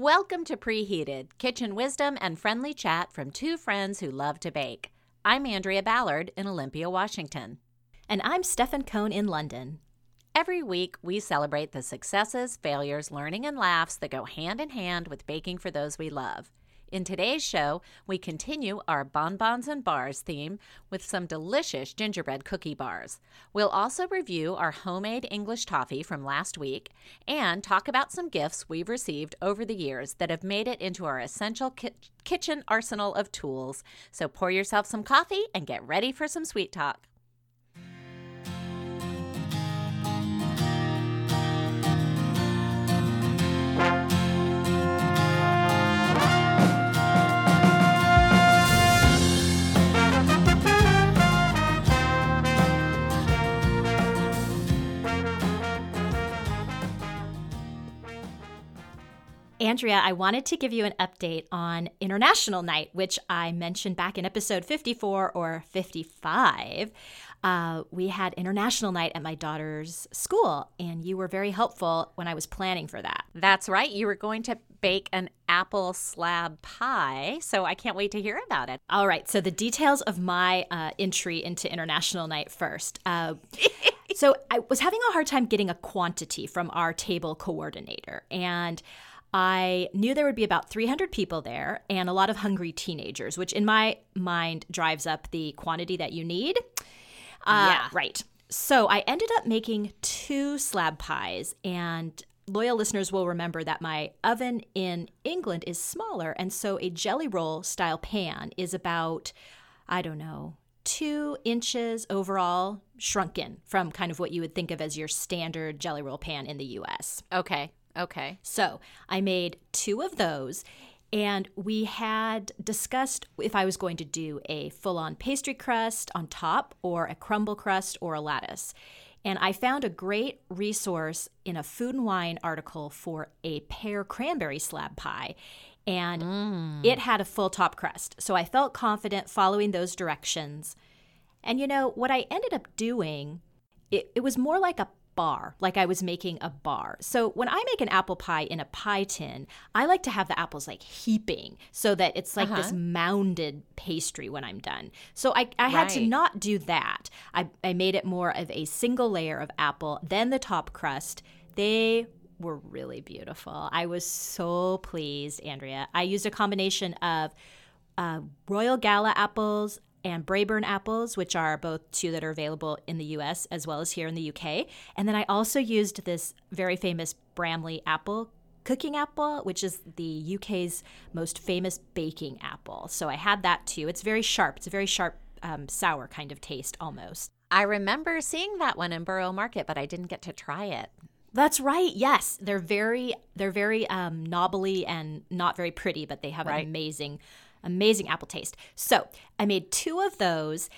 Welcome to Preheated, kitchen wisdom and friendly chat from two friends who love to bake. I'm Andrea Ballard in Olympia, Washington. And I'm Stefan Cohn in London. Every week, we celebrate the successes, failures, learning, and laughs that go hand in hand with baking for those we love. In today's show, we continue our bonbons and bars theme with some delicious gingerbread cookie bars. We'll also review our homemade English toffee from last week and talk about some gifts we've received over the years that have made it into our essential ki- kitchen arsenal of tools. So pour yourself some coffee and get ready for some sweet talk. Andrea, I wanted to give you an update on International Night, which I mentioned back in episode 54 or 55. Uh, we had International Night at my daughter's school, and you were very helpful when I was planning for that. That's right. You were going to bake an apple slab pie, so I can't wait to hear about it. All right. So, the details of my uh, entry into International Night first. Uh, so, I was having a hard time getting a quantity from our table coordinator, and I knew there would be about 300 people there and a lot of hungry teenagers, which in my mind drives up the quantity that you need. Uh, yeah. Right. So I ended up making two slab pies, and loyal listeners will remember that my oven in England is smaller. And so a jelly roll style pan is about, I don't know, two inches overall shrunken from kind of what you would think of as your standard jelly roll pan in the US. Okay. Okay. So I made two of those. And we had discussed if I was going to do a full on pastry crust on top, or a crumble crust, or a lattice. And I found a great resource in a food and wine article for a pear cranberry slab pie. And Mm. it had a full top crust. So I felt confident following those directions. And you know, what I ended up doing, it, it was more like a bar, like I was making a bar. So when I make an apple pie in a pie tin, I like to have the apples like heaping so that it's like this Uh-huh. mounded pastry when I'm done. So I, I had to not do that. I, I made it more of a single layer of apple, then the top crust. They were really beautiful. I was so pleased, Andrea. I used a combination of uh, Royal Gala apples and Braeburn apples, which are both two that are available in the US as well as here in the UK. And then I also used this very famous Bramley apple cooking apple, which is the UK's most famous baking apple. So I had that too. It's very sharp. It's a very sharp, um, sour kind of taste almost. I remember seeing that one in Borough Market, but I didn't get to try it. That's right. Yes, they're very they're very um, knobbly and not very pretty, but they have Right. an amazing, amazing apple taste. So I made two of those,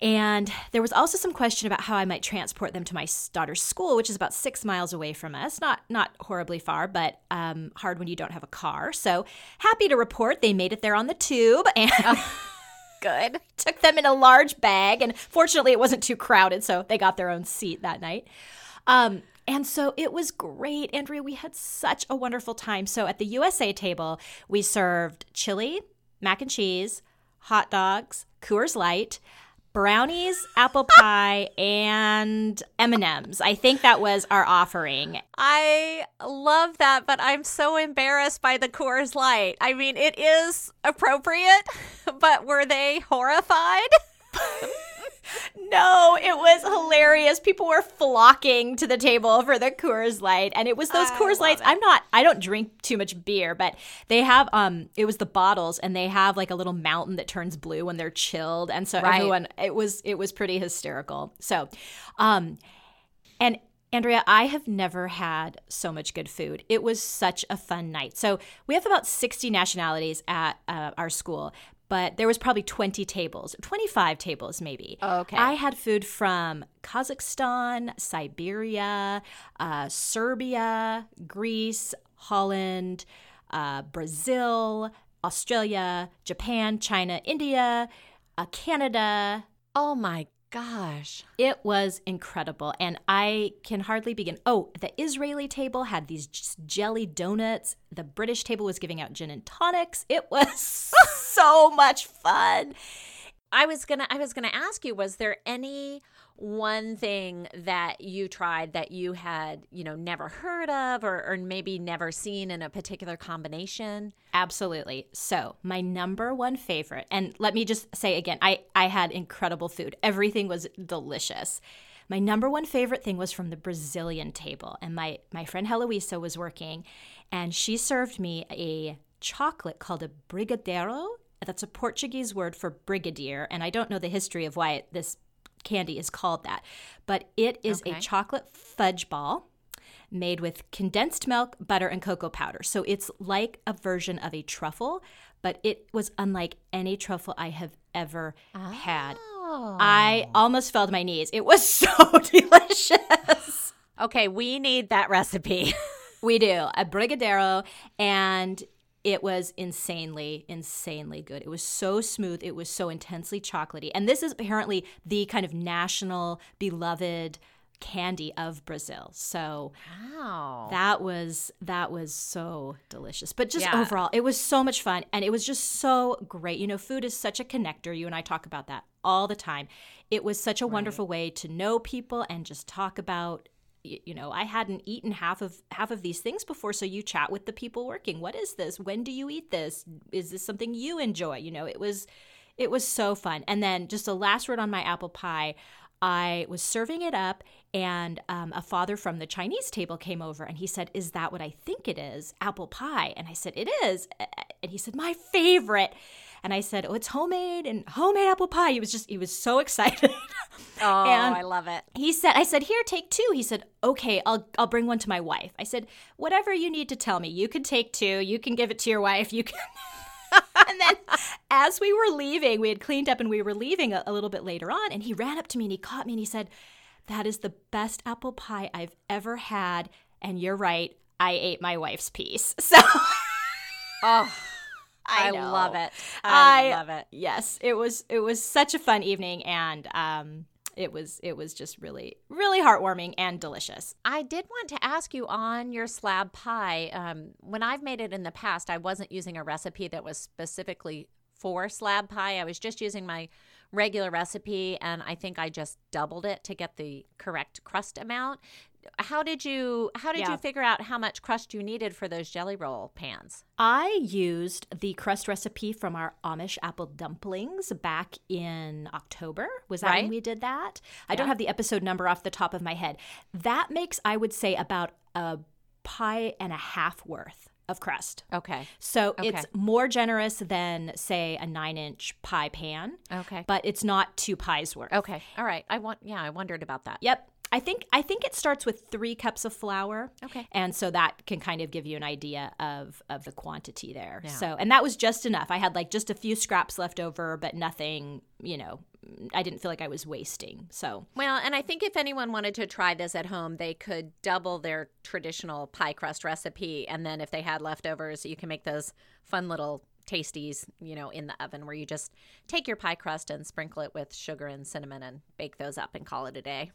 and there was also some question about how I might transport them to my daughter's school, which is about six miles away from us. Not not horribly far, but um, hard when you don't have a car. So happy to report they made it there on the tube and. Good. took them in a large bag, and fortunately, it wasn't too crowded, so they got their own seat that night. Um, and so it was great, Andrea. We had such a wonderful time. So at the USA table, we served chili, mac and cheese, hot dogs, Coors Light, brownies, apple pie, and M and M's. I think that was our offering. I love that, but I'm so embarrassed by the Coors Light. I mean, it is appropriate, but were they horrified? No, it was hilarious. People were flocking to the table for the Coors Light, and it was those I Coors Lights. it. I'm not. I don't drink too much beer, but they have. Um, it was the bottles, and they have like a little mountain that turns blue when they're chilled, and so Right. everyone. It was. It was pretty hysterical. So, um, and Andrea, I have never had so much good food. It was such a fun night. So we have about 60 nationalities at uh, our school, but there was probably 20 tables, 25 tables maybe. Okay. I had food from Kazakhstan, Siberia, uh, Serbia, Greece, Holland, uh, Brazil, Australia, Japan, China, India, uh, Canada, Oh my gosh. It was incredible. And I can hardly begin. Oh, the Israeli table had these jelly donuts. The British table was giving out gin and tonics. It was so much fun. I was gonna I was gonna ask you, was there any one thing that you tried that you had, you know, never heard of or, or maybe never seen in a particular combination? Absolutely. So, my number one favorite, and let me just say again, I, I had incredible food. Everything was delicious. My number one favorite thing was from the Brazilian table. And my, my friend Heloisa was working, and she served me a chocolate called a brigadeiro. That's a Portuguese word for brigadier. And I don't know the history of why this candy is called that. But it is okay. a chocolate fudge ball made with condensed milk, butter, and cocoa powder. So it's like a version of a truffle, but it was unlike any truffle I have ever oh. had. I ah. almost fell to my knees. It was so delicious. Okay, we need that recipe. we do. A brigadeiro and it was insanely, insanely good. It was so smooth. It was so intensely chocolatey. And this is apparently the kind of national beloved candy of Brazil. So wow. that was that was so delicious. But just yeah. overall, it was so much fun and it was just so great. You know, food is such a connector. You and I talk about that all the time. It was such a right. wonderful way to know people and just talk about you know i hadn't eaten half of half of these things before so you chat with the people working. What is this? When do you eat this? Is this something you enjoy? You know it was it was so fun. And then just a last word on my apple pie i was serving it up and um, a father from the chinese table came over and he said is that what i think it is? Apple pie? And i said it is. And he said my favorite and I said, "Oh, it's homemade and homemade apple pie." He was just he was so excited. oh, and I love it. He said, "I said here, take two. He said, "Okay, I'll I'll bring one to my wife." I said, "Whatever you need to tell me. You can take two. You can give it to your wife. You can." and then as we were leaving, we had cleaned up and we were leaving a, a little bit later on, and he ran up to me and he caught me and he said, "That is the best apple pie I've ever had." And you're right. I ate my wife's piece. So. oh. I, I love it. I, I, love it. Yes, it was it was such a fun evening and um it was it was just really really heartwarming and delicious. I did want to ask you on your slab pie. Um, when I've made it in the past, I wasn't using a recipe that was specifically for slab pie. I was just using my regular recipe, and I think I just doubled it to get the correct crust amount how did you how did yeah. you figure out how much crust you needed for those jelly roll pans? I used the crust recipe from our Amish apple dumplings back in October. Was that right. when we did that? I don't have the episode number off the top of my head. That makes I would say about a pie and a half worth of crust. Okay. So okay. it's more generous than, say, a nine inch pie pan. Okay. But it's not two pies worth. Okay. All right. I want, yeah, I wondered about that. Yep. I think I think it starts with three cups of flour. Okay. And so that can kind of give you an idea of of the quantity there. Yeah. So and that was just enough. I had like just a few scraps left over, but nothing, you know, I didn't feel like I was wasting. So well, and I think if anyone wanted to try this at home, they could double their traditional pie crust recipe, and then if they had leftovers, you can make those fun little tasties, you know, in the oven where you just take your pie crust and sprinkle it with sugar and cinnamon and bake those up and call it a day.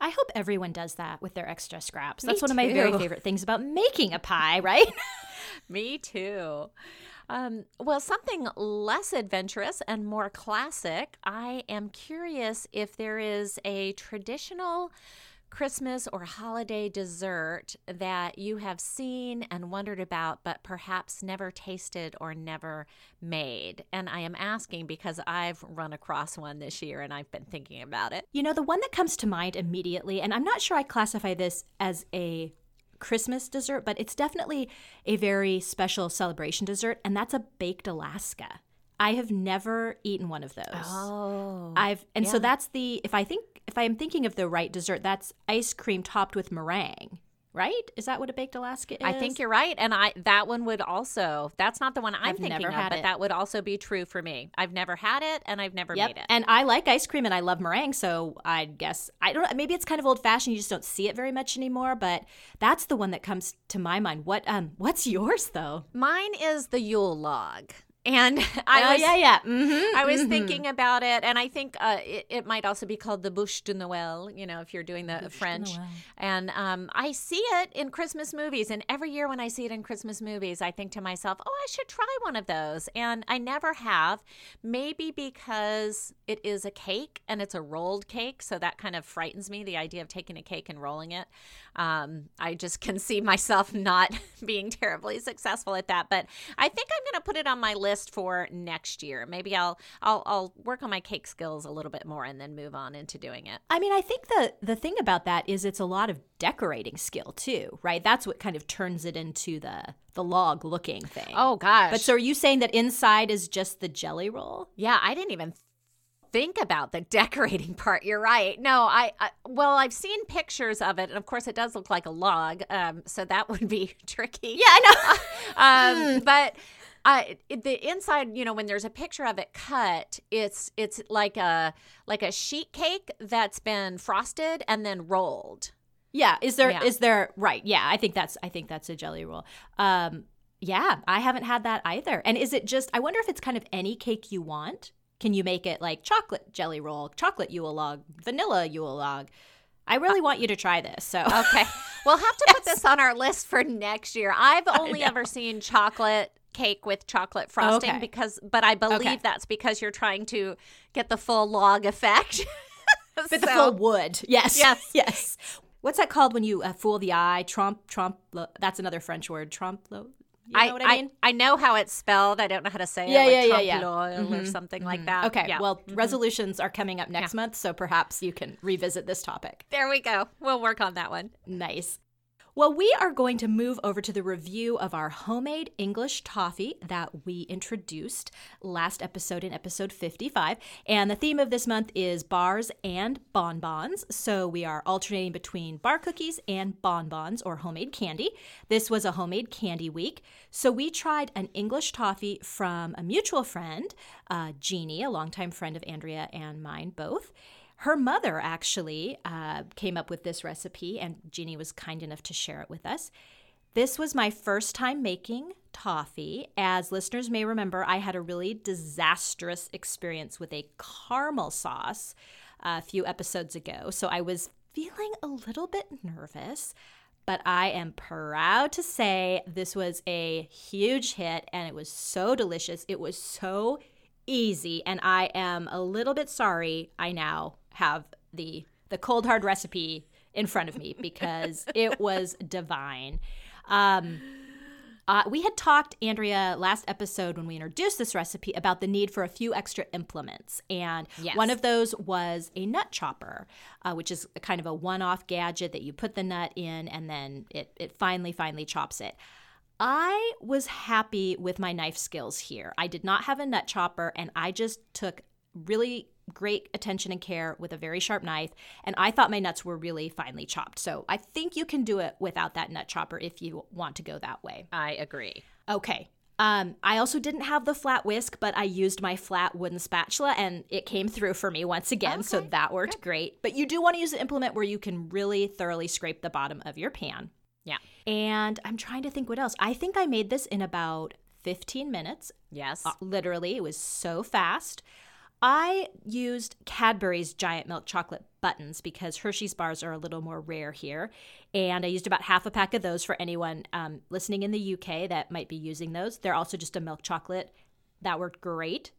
I hope everyone does that with their extra scraps. Me That's one of my very favorite things about making a pie, right? Me too. Um, well, something less adventurous and more classic. I am curious if there is a traditional Christmas or holiday dessert that you have seen and wondered about, but perhaps never tasted or never made? And I am asking because I've run across one this year and I've been thinking about it. You know, the one that comes to mind immediately, and I'm not sure I classify this as a Christmas dessert, but it's definitely a very special celebration dessert, and that's a baked Alaska. I have never eaten one of those. Oh. I've and yeah. so that's the if I think if I'm thinking of the right dessert, that's ice cream topped with meringue. Right? Is that what a baked Alaska is? I think you're right, and I that one would also. That's not the one I'm I've thinking of, but it. that would also be true for me. I've never had it, and I've never yep. made it. And I like ice cream, and I love meringue, so I guess I don't. know. Maybe it's kind of old fashioned. You just don't see it very much anymore. But that's the one that comes to my mind. What um, what's yours though? Mine is the Yule log And I oh, was, yeah, yeah. Mm-hmm, I was mm-hmm. thinking about it, and I think uh, it, it might also be called the Bûche de Noël, you know, if you're doing the de French. And um, I see it in Christmas movies, and every year when I see it in Christmas movies, I think to myself, oh, I should try one of those. And I never have, maybe because it is a cake and it's a rolled cake, so that kind of frightens me, the idea of taking a cake and rolling it. Um, I just can see myself not being terribly successful at that, but I think I'm going to put it on my list for next year. Maybe I'll I'll I'll work on my cake skills a little bit more and then move on into doing it. I mean, I think the the thing about that is it's a lot of decorating skill too, right? That's what kind of turns it into the the log looking thing. Oh gosh. But so are you saying that inside is just the jelly roll? Yeah, I didn't even think about the decorating part. You're right. No, I, I well, I've seen pictures of it, and of course, it does look like a log. Um, so that would be tricky. Yeah, I know. um, but. Uh, the inside, you know, when there's a picture of it cut, it's it's like a like a sheet cake that's been frosted and then rolled. Yeah, is there is Yeah. there right? Yeah, I think that's I think that's a jelly roll. Um yeah, I haven't had that either. And is it just I wonder if it's kind of any cake you want? Can you make it like chocolate jelly roll, chocolate Yule log, vanilla Yule log? I really want you to try this. So Okay, we'll have to put this on our list for next year. I've only ever seen chocolate cake with chocolate frosting Okay. because, but I believe Okay. that's because you're trying to get the full log effect. With the full wood. Yes. Yes. Yes. What's that called when you uh, fool the eye? Trompe, trompe. lo- That's another French word. Trompe. lo- You know what I mean? I, know how it's spelled. I don't know how to say Yeah, it. yeah, like yeah, yeah. trompe-l'oeil or Mhm, something mhm. like that. Okay. Yeah. Well, resolutions are coming up next month, so perhaps you can revisit this topic. there we go. We'll work on that one. Nice. Well, we are going to move over to the review of our homemade English toffee that we introduced last episode in episode 55. And the theme of this month is bars and bonbons. So we are alternating between bar cookies and bonbons or homemade candy. This was a homemade candy week. So we tried an English toffee from a mutual friend, uh, Jeannie, a longtime friend of Andrea and mine both. Her mother actually uh, came up with this recipe, and Jeannie was kind enough to share it with us. This was my first time making toffee. As listeners may remember, I had a really disastrous experience with a caramel sauce uh, a few episodes ago. So I was feeling a little bit nervous, but I am proud to say this was a huge hit and it was so delicious. It was so easy, and I am a little bit sorry I now have the the cold hard recipe in front of me because it was divine. Um, uh, we had talked, Andrea, last episode when we introduced this recipe about the need for a few extra implements. And Yes. one of those was a nut chopper, uh, which is a kind of a one off gadget that you put the nut in and then it, it finally, finally chops it. I was happy with my knife skills here. I did not have a nut chopper and I just took really great attention and care with a very sharp knife and I thought my nuts were really finely chopped. So I think you can do it without that nut chopper if you want to go that way. I agree. Okay. Um, I also didn't have the flat whisk, but I used my flat wooden spatula and it came through for me once again. So that worked great. But you do want to use an implement where you can really thoroughly scrape the bottom of your pan. Yeah. And I'm trying to think what else. I think I made this in about 15 minutes. Yes. Uh, literally, it was so fast. I used Cadbury's giant milk chocolate buttons because Hershey's bars are a little more rare here. And I used about half a pack of those for anyone um, listening in the UK that might be using those. They're also just a milk chocolate. That worked great.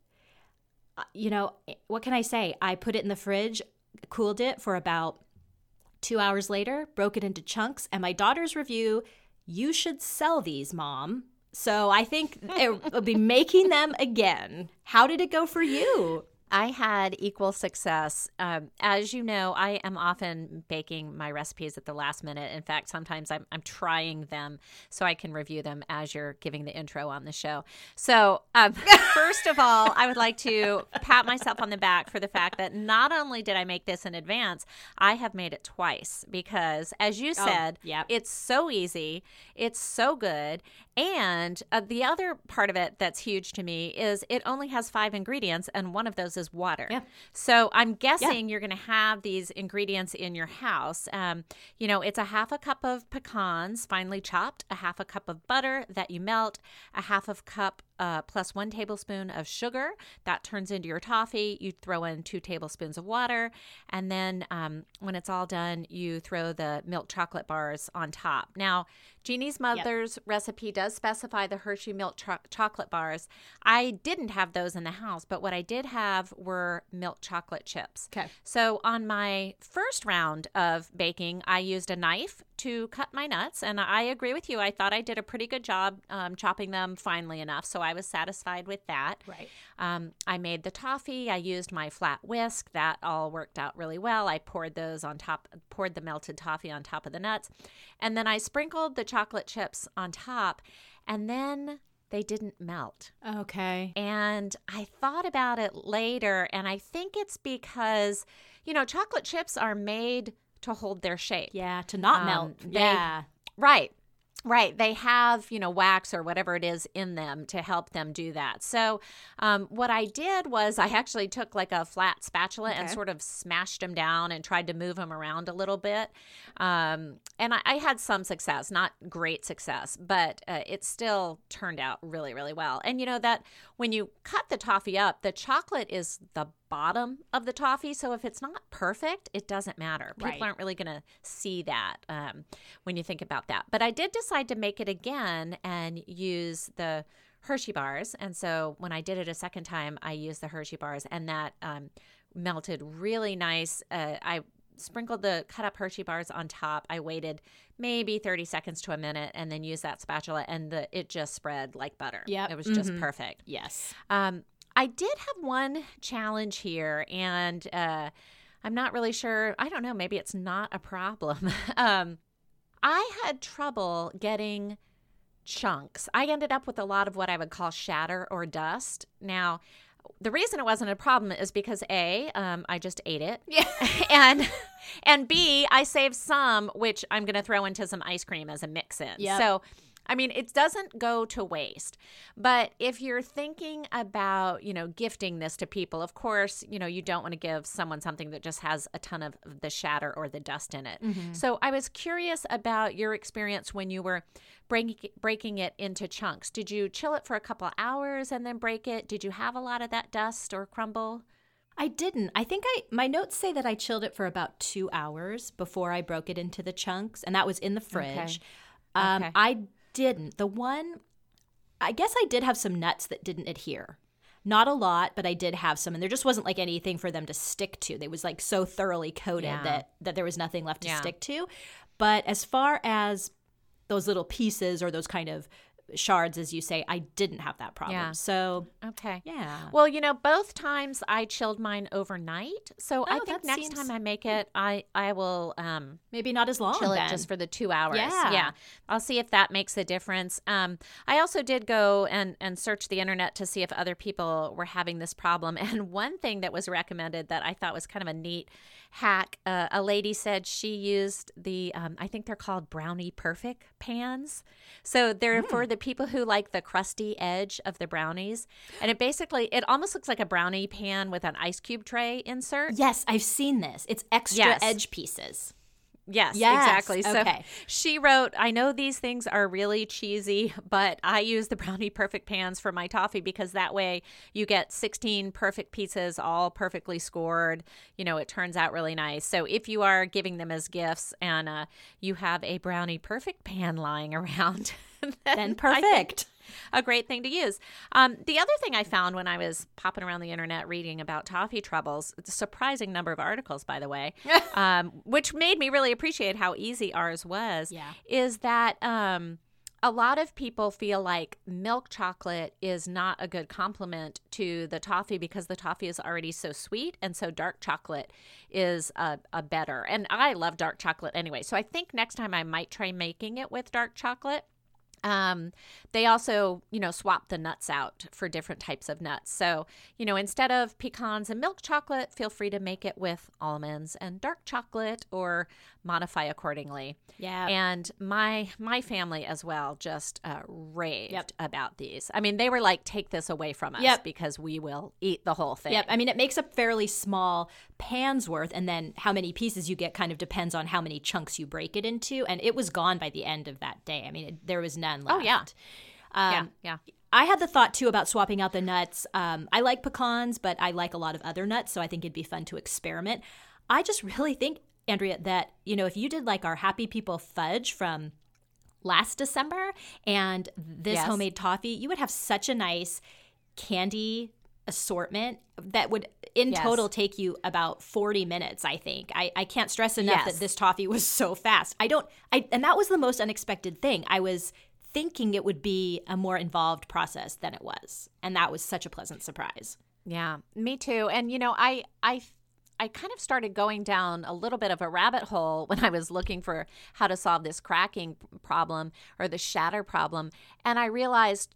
Uh, you know, what can I say? I put it in the fridge, cooled it for about two hours later, broke it into chunks, and my daughter's review you should sell these, mom. So I think it will be making them again. How did it go for you? I had equal success. Um, as you know, I am often baking my recipes at the last minute. In fact, sometimes I'm, I'm trying them so I can review them as you're giving the intro on the show. So, um, first of all, I would like to pat myself on the back for the fact that not only did I make this in advance, I have made it twice because, as you said, yep. it's so easy, it's so good. And uh, the other part of it that's huge to me is it only has five ingredients, and one of those is water. Yeah. So I'm guessing you're going to have these ingredients in your house. Um, you know, it's a half a cup of pecans, finely chopped, a half a cup of butter that you melt, a half of cup uh, plus one tablespoon of sugar. That turns into your toffee. You throw in two tablespoons of water. And then um, when it's all done, you throw the milk chocolate bars on top. Now, Jeannie's mother's yep. recipe does specify the Hershey milk cho- chocolate bars. I didn't have those in the house, but what I did have were milk chocolate chips. Okay. So on my first round of baking, I used a knife to cut my nuts, and I agree with you. I thought I did a pretty good job um, chopping them finely enough, so I was satisfied with that. Right. Um, I made the toffee. I used my flat whisk. That all worked out really well. I poured those on top, poured the melted toffee on top of the nuts, and then I sprinkled the chocolate chips on top, and then they didn't melt. Okay. And I thought about it later, and I think it's because, you know, chocolate chips are made to hold their shape. Yeah, to not um, melt. They, yeah. Right. Right. They have, you know, wax or whatever it is in them to help them do that. So, um, what I did was I actually took like a flat spatula okay. and sort of smashed them down and tried to move them around a little bit. Um, and I, I, had some success, not great success, but uh, it still turned out really, really well. And, you know, that when you cut the toffee up, the chocolate is the bottom of the toffee. So if it's not perfect, it doesn't matter. People right. aren't really going to see that um, when you think about that. But I did decide to make it again and use the Hershey bars. And so when I did it a second time, I used the Hershey bars, and that um, melted really nice. Uh, I sprinkled the cut up Hershey bars on top. I waited maybe 30 seconds to a minute and then used that spatula and the it just spread like butter. Yeah. It was just mm-hmm. perfect. Yes. Um, I did have one challenge here, and uh, I'm not really sure. I don't know. Maybe it's not a problem. um, I had trouble getting chunks. I ended up with a lot of what I would call shatter or dust. Now, the reason it wasn't a problem is because a um, I just ate it, yeah, and and b I saved some, which I'm going to throw into some ice cream as a mix in. Yep. So I mean, it doesn't go to waste. But if you're thinking about, you know, gifting this to people, of course, you know, you don't want to give someone something that just has a ton of the shatter or the dust in it. Mm-hmm. So I was curious about your experience when you were break, breaking it into chunks. Did you chill it for a couple hours and then break it? Did you have a lot of that dust or crumble? I didn't. I think I my notes say that I chilled it for about two hours before I broke it into the chunks, and that was in the fridge. Okay. Um, okay. I didn't. The one, I guess I did have some nuts that didn't adhere. Not a lot, but I did have some, and there just wasn't like anything for them to stick to. They was like so thoroughly coated yeah. that that there was nothing left to yeah. stick to. But as far as those little pieces or those kind of shards, as you say, I didn't have that problem. Yeah. So okay, yeah. Well, you know, both times I chilled mine overnight. So oh, I think next seems... time I make it, I I will um maybe not as long chill then. it just for the two hours. Yeah, yeah. I'll see if that makes a difference. Um, I also did go and and search the internet to see if other people were having this problem, and one thing that was recommended that I thought was kind of a neat hack. Uh, a lady said she used the, um, I think they're called Brownie Perfect pans. So they're mm. for the people who like the crusty edge of the brownies. And it basically, it almost looks like a brownie pan with an ice cube tray insert. Yes, I've seen this. It's extra yes. edge pieces. Yes, yes, exactly. So okay. she wrote, I know these things are really cheesy, but I use the Brownie Perfect pans for my toffee because that way you get 16 perfect pieces, all perfectly scored. You know, it turns out really nice. So if you are giving them as gifts and uh, you have a Brownie Perfect pan lying around, then, then perfect a great thing to use. Um, the other thing I found when I was popping around the internet reading about toffee troubles, a surprising number of articles, by the way, um, which made me really appreciate how easy ours was, yeah. is that. Um, a lot of people feel like milk chocolate is not a good complement to the toffee because the toffee is already so sweet and so dark chocolate is a, a, better and i love dark chocolate anyway so i think next time i might try making it with dark chocolate um, they also, you know, swap the nuts out for different types of nuts. So, you know, instead of pecans and milk chocolate, feel free to make it with almonds and dark chocolate or modify accordingly. Yeah. And my my family as well just uh, raved yep. about these. I mean, they were like, "Take this away from us yep. because we will eat the whole thing." Yep. I mean, it makes a fairly small pan's worth, and then how many pieces you get kind of depends on how many chunks you break it into. And it was gone by the end of that day. I mean, it, there was none left. Oh yeah. Um, yeah, yeah. I had the thought too about swapping out the nuts. Um, I like pecans, but I like a lot of other nuts, so I think it'd be fun to experiment. I just really think, Andrea, that you know, if you did like our Happy People fudge from last December and this Yes. homemade toffee, you would have such a nice candy assortment that would in Yes. total take you about 40 minutes i think i, I can't stress enough Yes. that this toffee was so fast i don't i and that was the most unexpected thing i was thinking it would be a more involved process than it was and that was such a pleasant surprise Yeah, me too. And you know, I I I kind of started going down a little bit of a rabbit hole when I was looking for how to solve this cracking problem or the shatter problem, and I realized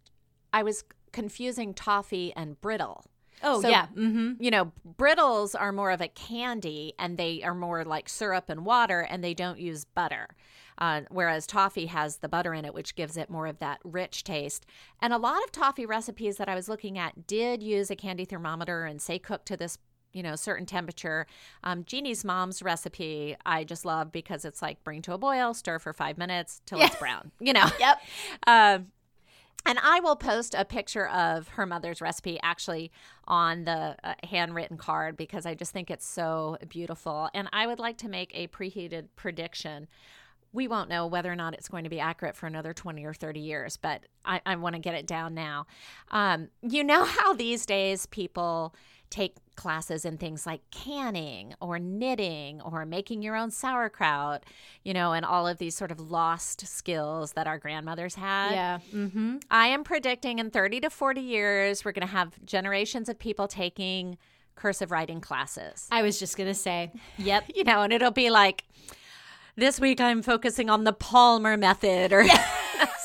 I was confusing toffee and brittle. oh So- yeah mm-hmm You know, brittles are more of a candy and they are more like syrup and water and they don't use butter. Uh, whereas toffee has the butter in it, which gives it more of that rich taste. And a lot of toffee recipes that I was looking at did use a candy thermometer and say cook to this, you know, certain temperature. Um, Jeannie's mom's recipe I just love because it's like bring to a boil, stir for five minutes till it's brown. You know. yep Um, and I will post a picture of her mother's recipe actually on the uh, handwritten card because I just think it's so beautiful. And I would like to make a preheated prediction. We won't know whether or not it's going to be accurate for another 20 or 30 years, but I, I want to get it down now. Um, you know how these days people take classes in things like canning or knitting or making your own sauerkraut, you know, and all of these sort of lost skills that our grandmothers had. yeah. Mm-hmm. I am predicting in 30 to 40 years, we're going to have generations of people taking cursive writing classes. i was just gonna say. Yep. You know, and it'll be like, this week I'm focusing on the Palmer method or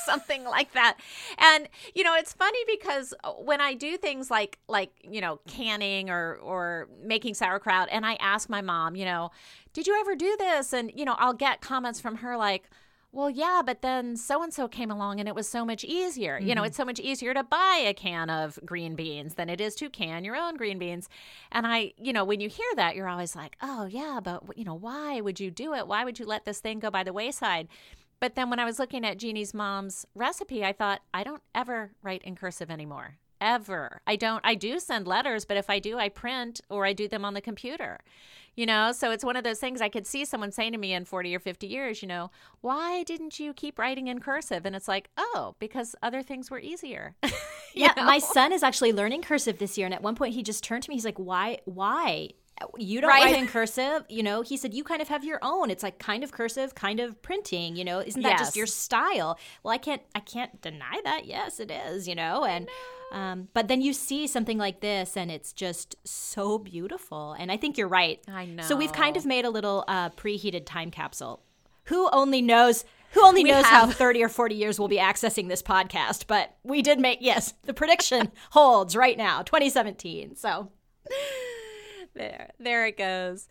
something like that. And you know, it's funny because when I do things like like, you know, canning or or making sauerkraut and I ask my mom, you know, did you ever do this? And you know, I'll get comments from her like well, yeah, but then so and so came along and it was so much easier. You know, mm-hmm. it's so much easier to buy a can of green beans than it is to can your own green beans. And I, you know, when you hear that, you're always like, oh, yeah, but, you know, why would you do it? Why would you let this thing go by the wayside? But then when I was looking at Jeannie's mom's recipe, I thought, I don't ever write in cursive anymore. Ever. I don't, I do send letters, but if I do, I print or I do them on the computer. You know, so it's one of those things I could see someone saying to me in 40 or 50 years, you know, why didn't you keep writing in cursive? And it's like, oh, because other things were easier. Yeah know? my son is actually learning cursive this year and at one point he just turned to me he's like why why you don't Right. write in cursive you know? He said you kind of have your own. It's like kind of cursive kind of printing you know? Isn't that Yes. just your style? Well i can't i can't deny that. Yes it is you know? And um, but then you see something like this and it's just so beautiful. And i think you're right. I know so we've kind of made a little uh, preheated time capsule. Who only knows who only We knows how 30 or 40 years we'll be accessing this podcast but we did make yes the prediction holds right now 2017 so There, there it goes.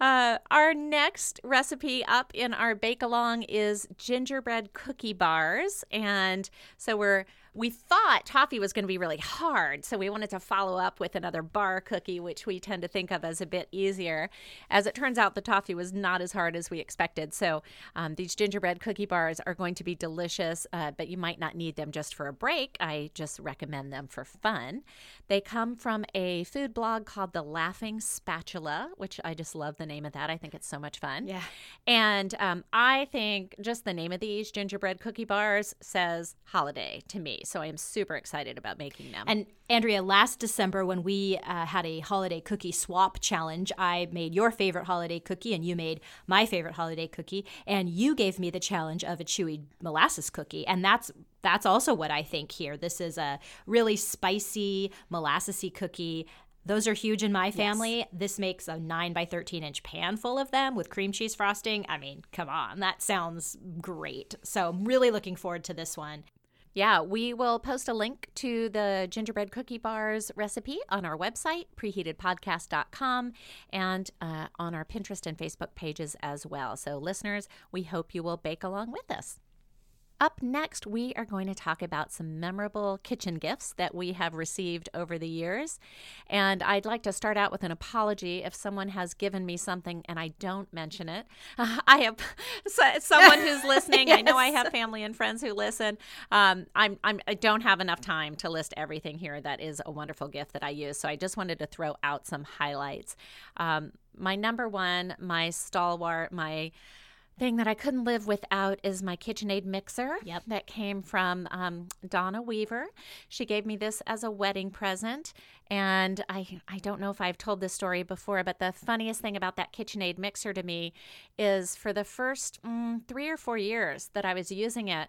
Uh, our next recipe up in our bake along is gingerbread cookie bars, and so we're we thought toffee was going to be really hard, so we wanted to follow up with another bar cookie, which we tend to think of as a bit easier. As it turns out, the toffee was not as hard as we expected. So um, these gingerbread cookie bars are going to be delicious, uh, but you might not need them just for a break. I just recommend them for fun. They come from a food blog called The Laughing Spatula, which I just love the name of that. I think it's so much fun. Yeah. And um, I think just the name of these gingerbread cookie bars says holiday to me. So I am super excited about making them. And Andrea, last December when we uh, had a holiday cookie swap challenge, I made your favorite holiday cookie and you made my favorite holiday cookie, and you gave me the challenge of a chewy molasses cookie, and that's that's also what I think here. This is a really spicy molassesy cookie. Those are huge in my family. This makes a 9 by 13 inch pan full of them with cream cheese frosting. I mean, come on, that sounds great. So, I'm really looking forward to this one. Yeah, we will post a link to the gingerbread cookie bars recipe on our website, preheatedpodcast.com, and uh, on our Pinterest and Facebook pages as well. So, listeners, we hope you will bake along with us. Up next, we are going to talk about some memorable kitchen gifts that we have received over the years. And I'd like to start out with an apology if someone has given me something and I don't mention it. Uh, I have someone who's listening. yes. I know I have family and friends who listen. Um, I'm, I'm, I don't have enough time to list everything here that is a wonderful gift that I use. So I just wanted to throw out some highlights. Um, my number one, my stalwart, my thing that I couldn't live without is my KitchenAid mixer. Yep. That came from um, Donna Weaver. She gave me this as a wedding present. And I, I don't know if I've told this story before, but the funniest thing about that KitchenAid mixer to me is for the first mm, three or four years that I was using it,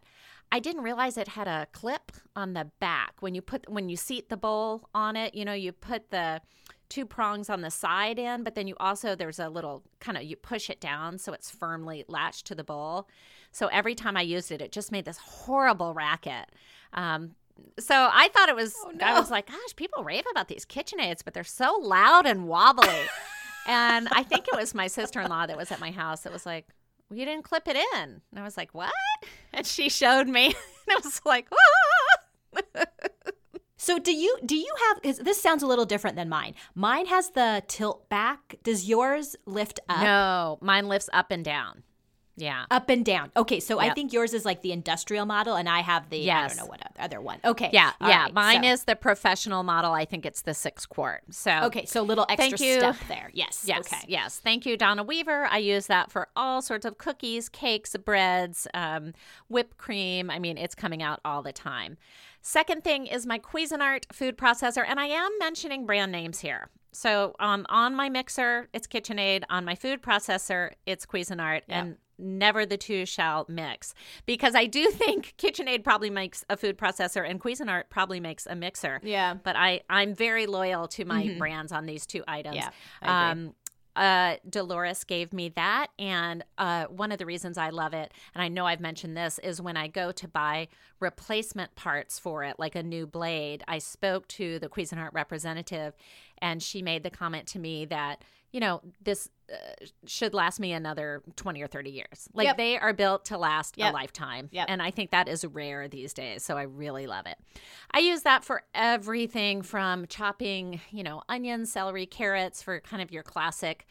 I didn't realize it had a clip on the back. When you put when you seat the bowl on it, you know, you put the two prongs on the side end, but then you also there's a little kind of you push it down so it's firmly latched to the bowl. So every time I used it, it just made this horrible racket. Um, so I thought it was. Oh, no. I was like, gosh, people rave about these KitchenAids, but they're so loud and wobbly. and I think it was my sister in law that was at my house that was like, well, "You didn't clip it in," and I was like, "What?" And she showed me, and I was like, "Ah!" So do you do you have cuz this sounds a little different than mine. Mine has the tilt back. Does yours lift up? No, mine lifts up and down. Yeah. Up and down. Okay, so yep. I think yours is like the industrial model and I have the yes. I don't know what other one. Okay. Yeah. yeah. Right, Mine so. is the professional model. I think it's the 6 quart. So Okay, so a little extra stuff there. Yes. Yes. Okay. Yes. Thank you Donna Weaver. I use that for all sorts of cookies, cakes, breads, um, whipped cream. I mean, it's coming out all the time. Second thing is my Cuisinart food processor and I am mentioning brand names here. So um, on my mixer, it's KitchenAid. On my food processor, it's Cuisinart. And never the two shall mix because I do think KitchenAid probably makes a food processor and Cuisinart probably makes a mixer. Yeah. But I I'm very loyal to my mm-hmm. brands on these two items. Yeah. Um uh, Dolores gave me that. And uh, one of the reasons I love it, and I know I've mentioned this, is when I go to buy replacement parts for it, like a new blade. I spoke to the Cuisinart representative, and she made the comment to me that you know, this uh, should last me another 20 or 30 years. Like yep. they are built to last yep. a lifetime. Yep. And I think that is rare these days. So I really love it. I use that for everything from chopping, you know, onions, celery, carrots for kind of your classic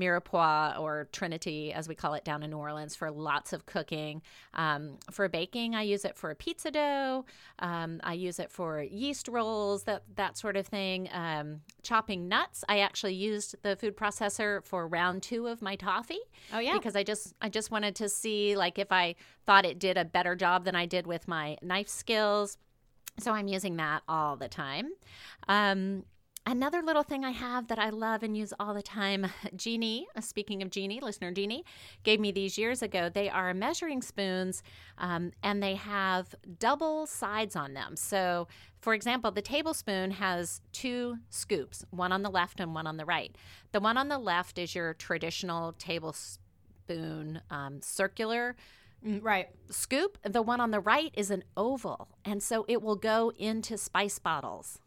mirepoix or Trinity, as we call it down in New Orleans, for lots of cooking. Um, for baking, I use it for a pizza dough. Um, I use it for yeast rolls, that that sort of thing. Um, chopping nuts, I actually used the food processor for round two of my toffee. Oh yeah, because I just I just wanted to see like if I thought it did a better job than I did with my knife skills. So I'm using that all the time. Um, Another little thing I have that I love and use all the time, Jeannie, uh, speaking of Jeannie, listener Jeannie, gave me these years ago. They are measuring spoons um, and they have double sides on them. So, for example, the tablespoon has two scoops, one on the left and one on the right. The one on the left is your traditional tablespoon um, circular mm, right scoop. The one on the right is an oval, and so it will go into spice bottles.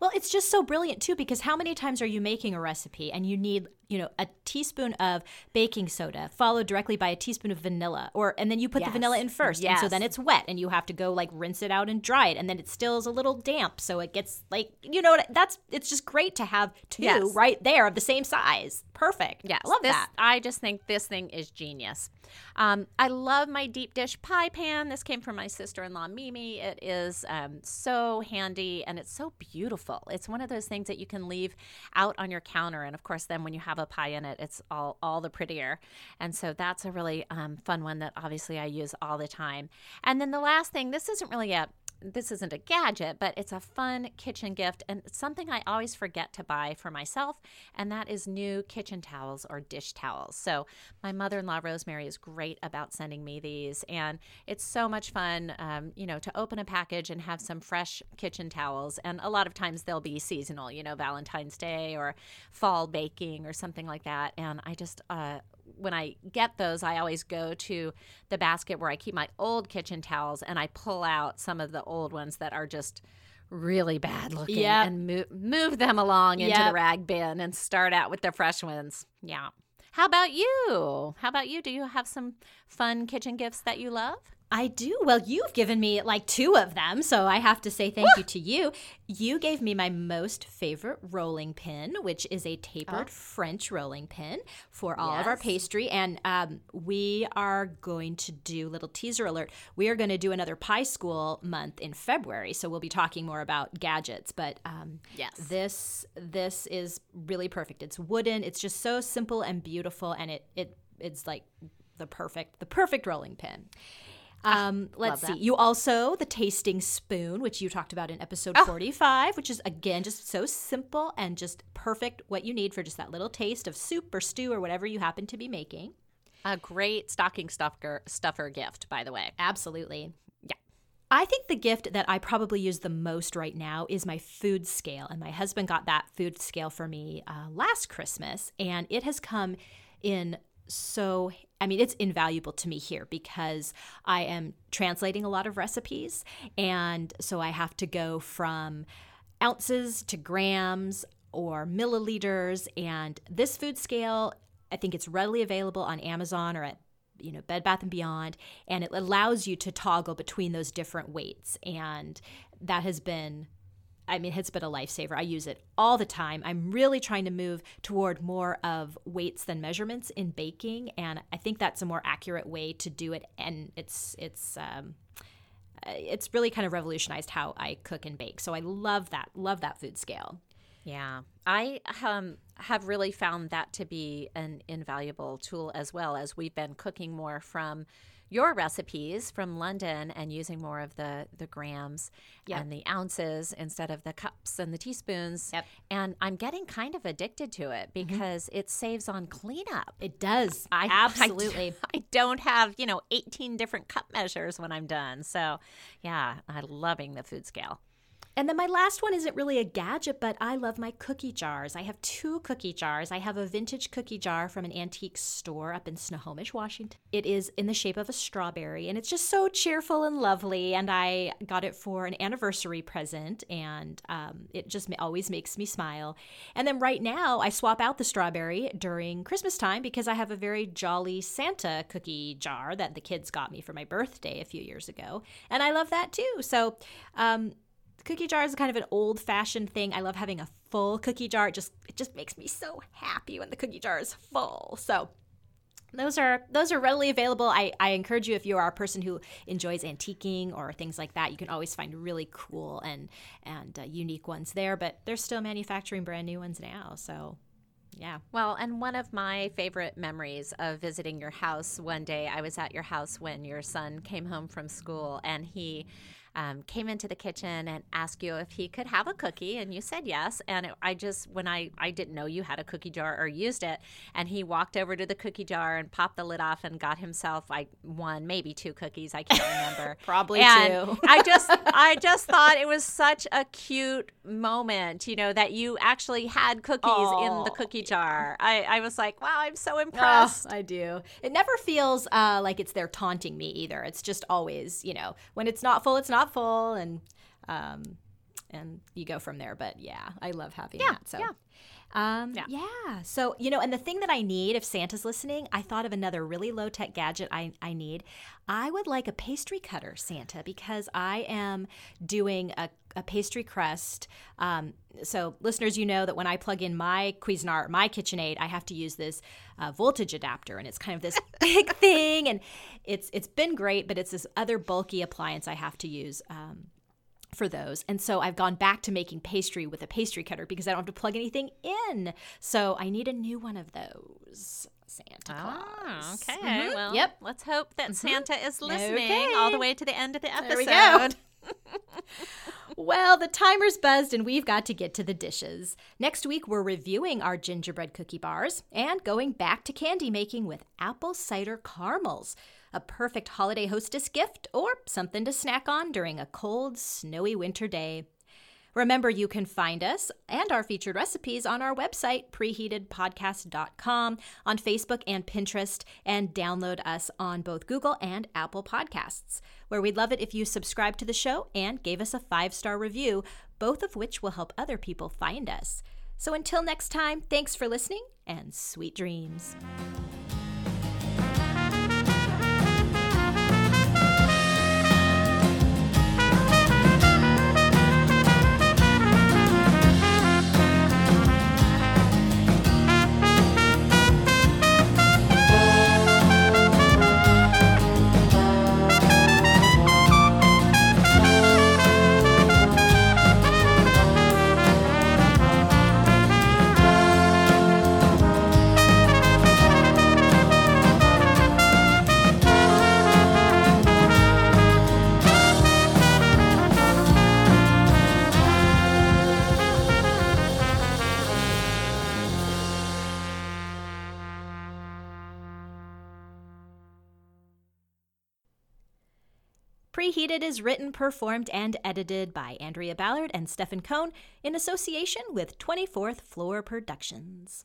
Well, it's just so brilliant too because how many times are you making a recipe and you need, you know, a teaspoon of baking soda followed directly by a teaspoon of vanilla or and then you put yes. the vanilla in first yes. and so then it's wet and you have to go like rinse it out and dry it and then it still is a little damp so it gets like you know that's it's just great to have two yes. right there of the same size. Perfect. Yeah, I love this, that. I just think this thing is genius. Um, I love my deep dish pie pan. This came from my sister in law, Mimi. It is um, so handy and it's so beautiful. It's one of those things that you can leave out on your counter. And of course, then when you have a pie in it, it's all, all the prettier. And so that's a really um, fun one that obviously I use all the time. And then the last thing, this isn't really a this isn't a gadget, but it's a fun kitchen gift and something I always forget to buy for myself, and that is new kitchen towels or dish towels. So, my mother in law, Rosemary, is great about sending me these, and it's so much fun, um, you know, to open a package and have some fresh kitchen towels. And a lot of times they'll be seasonal, you know, Valentine's Day or fall baking or something like that. And I just, uh, when I get those, I always go to the basket where I keep my old kitchen towels and I pull out some of the old ones that are just really bad looking yep. and move, move them along into yep. the rag bin and start out with the fresh ones. Yeah. How about you? How about you? Do you have some fun kitchen gifts that you love? I do. Well, you've given me like two of them, so I have to say thank you to you. You gave me my most favorite rolling pin, which is a tapered oh. French rolling pin for all yes. of our pastry. And um, we are going to do little teaser alert. We are going to do another pie school month in February, so we'll be talking more about gadgets. But um, yes, this this is really perfect. It's wooden. It's just so simple and beautiful, and it it it's like the perfect the perfect rolling pin. Ah, um, let's see. You also the tasting spoon, which you talked about in episode oh. 45, which is again just so simple and just perfect what you need for just that little taste of soup or stew or whatever you happen to be making. A great stocking stuffer stuffer gift, by the way. Absolutely. Yeah. I think the gift that I probably use the most right now is my food scale. And my husband got that food scale for me uh, last Christmas, and it has come in so I mean, it's invaluable to me here because I am translating a lot of recipes. And so I have to go from ounces to grams or milliliters. And this food scale, I think it's readily available on Amazon or at you know bed bath and beyond and it allows you to toggle between those different weights and that has been I mean, it's been a lifesaver. I use it all the time. I'm really trying to move toward more of weights than measurements in baking, and I think that's a more accurate way to do it. And it's it's um, it's really kind of revolutionized how I cook and bake. So I love that. Love that food scale. Yeah, I um, have really found that to be an invaluable tool as well as we've been cooking more from your recipes from London and using more of the the grams yep. and the ounces instead of the cups and the teaspoons. Yep. And I'm getting kind of addicted to it mm-hmm. because mm-hmm. it saves on cleanup. It does. I absolutely. I, I don't have, you know, 18 different cup measures when I'm done. So, yeah, I'm loving the food scale. And then my last one isn't really a gadget, but I love my cookie jars. I have two cookie jars. I have a vintage cookie jar from an antique store up in Snohomish, Washington. It is in the shape of a strawberry, and it's just so cheerful and lovely. And I got it for an anniversary present, and um, it just always makes me smile. And then right now, I swap out the strawberry during Christmas time because I have a very jolly Santa cookie jar that the kids got me for my birthday a few years ago, and I love that too. So, um, cookie jar is kind of an old fashioned thing. I love having a full cookie jar. It just it just makes me so happy when the cookie jar is full. So those are those are readily available. I, I encourage you if you are a person who enjoys antiquing or things like that, you can always find really cool and and uh, unique ones there. But they're still manufacturing brand new ones now. So yeah. Well, and one of my favorite memories of visiting your house one day, I was at your house when your son came home from school and he um, came into the kitchen and asked you if he could have a cookie, and you said yes. And it, I just, when I, I didn't know you had a cookie jar or used it, and he walked over to the cookie jar and popped the lid off and got himself like one, maybe two cookies. I can't remember. Probably and two. I just, I just thought it was such a cute moment, you know, that you actually had cookies oh. in the cookie jar. I, I was like, wow, I'm so impressed. Oh, I do. It never feels uh, like it's they're taunting me either. It's just always, you know, when it's not full, it's not thoughtful and um, and you go from there. But yeah, I love having yeah, that. So yeah. Um, yeah. yeah. So, you know, and the thing that I need, if Santa's listening, I thought of another really low tech gadget I, I need. I would like a pastry cutter, Santa, because I am doing a, a pastry crust. Um, so, listeners, you know that when I plug in my Cuisinart, my KitchenAid, I have to use this uh, voltage adapter, and it's kind of this big thing, and it's it's been great, but it's this other bulky appliance I have to use. Um, for those. And so I've gone back to making pastry with a pastry cutter because I don't have to plug anything in. So I need a new one of those. Santa Claus. Ah, okay. Mm-hmm. Well, yep. Let's hope that mm-hmm. Santa is listening okay. all the way to the end of the episode. There we go. well, the timer's buzzed and we've got to get to the dishes. Next week, we're reviewing our gingerbread cookie bars and going back to candy making with apple cider caramels a perfect holiday hostess gift, or something to snack on during a cold, snowy winter day. Remember, you can find us and our featured recipes on our website, preheatedpodcast.com, on Facebook and Pinterest, and download us on both Google and Apple Podcasts, where we'd love it if you subscribe to the show and gave us a five star review, both of which will help other people find us. So until next time, thanks for listening and sweet dreams. Preheated is written, performed, and edited by Andrea Ballard and Stefan Cohn in association with 24th Floor Productions.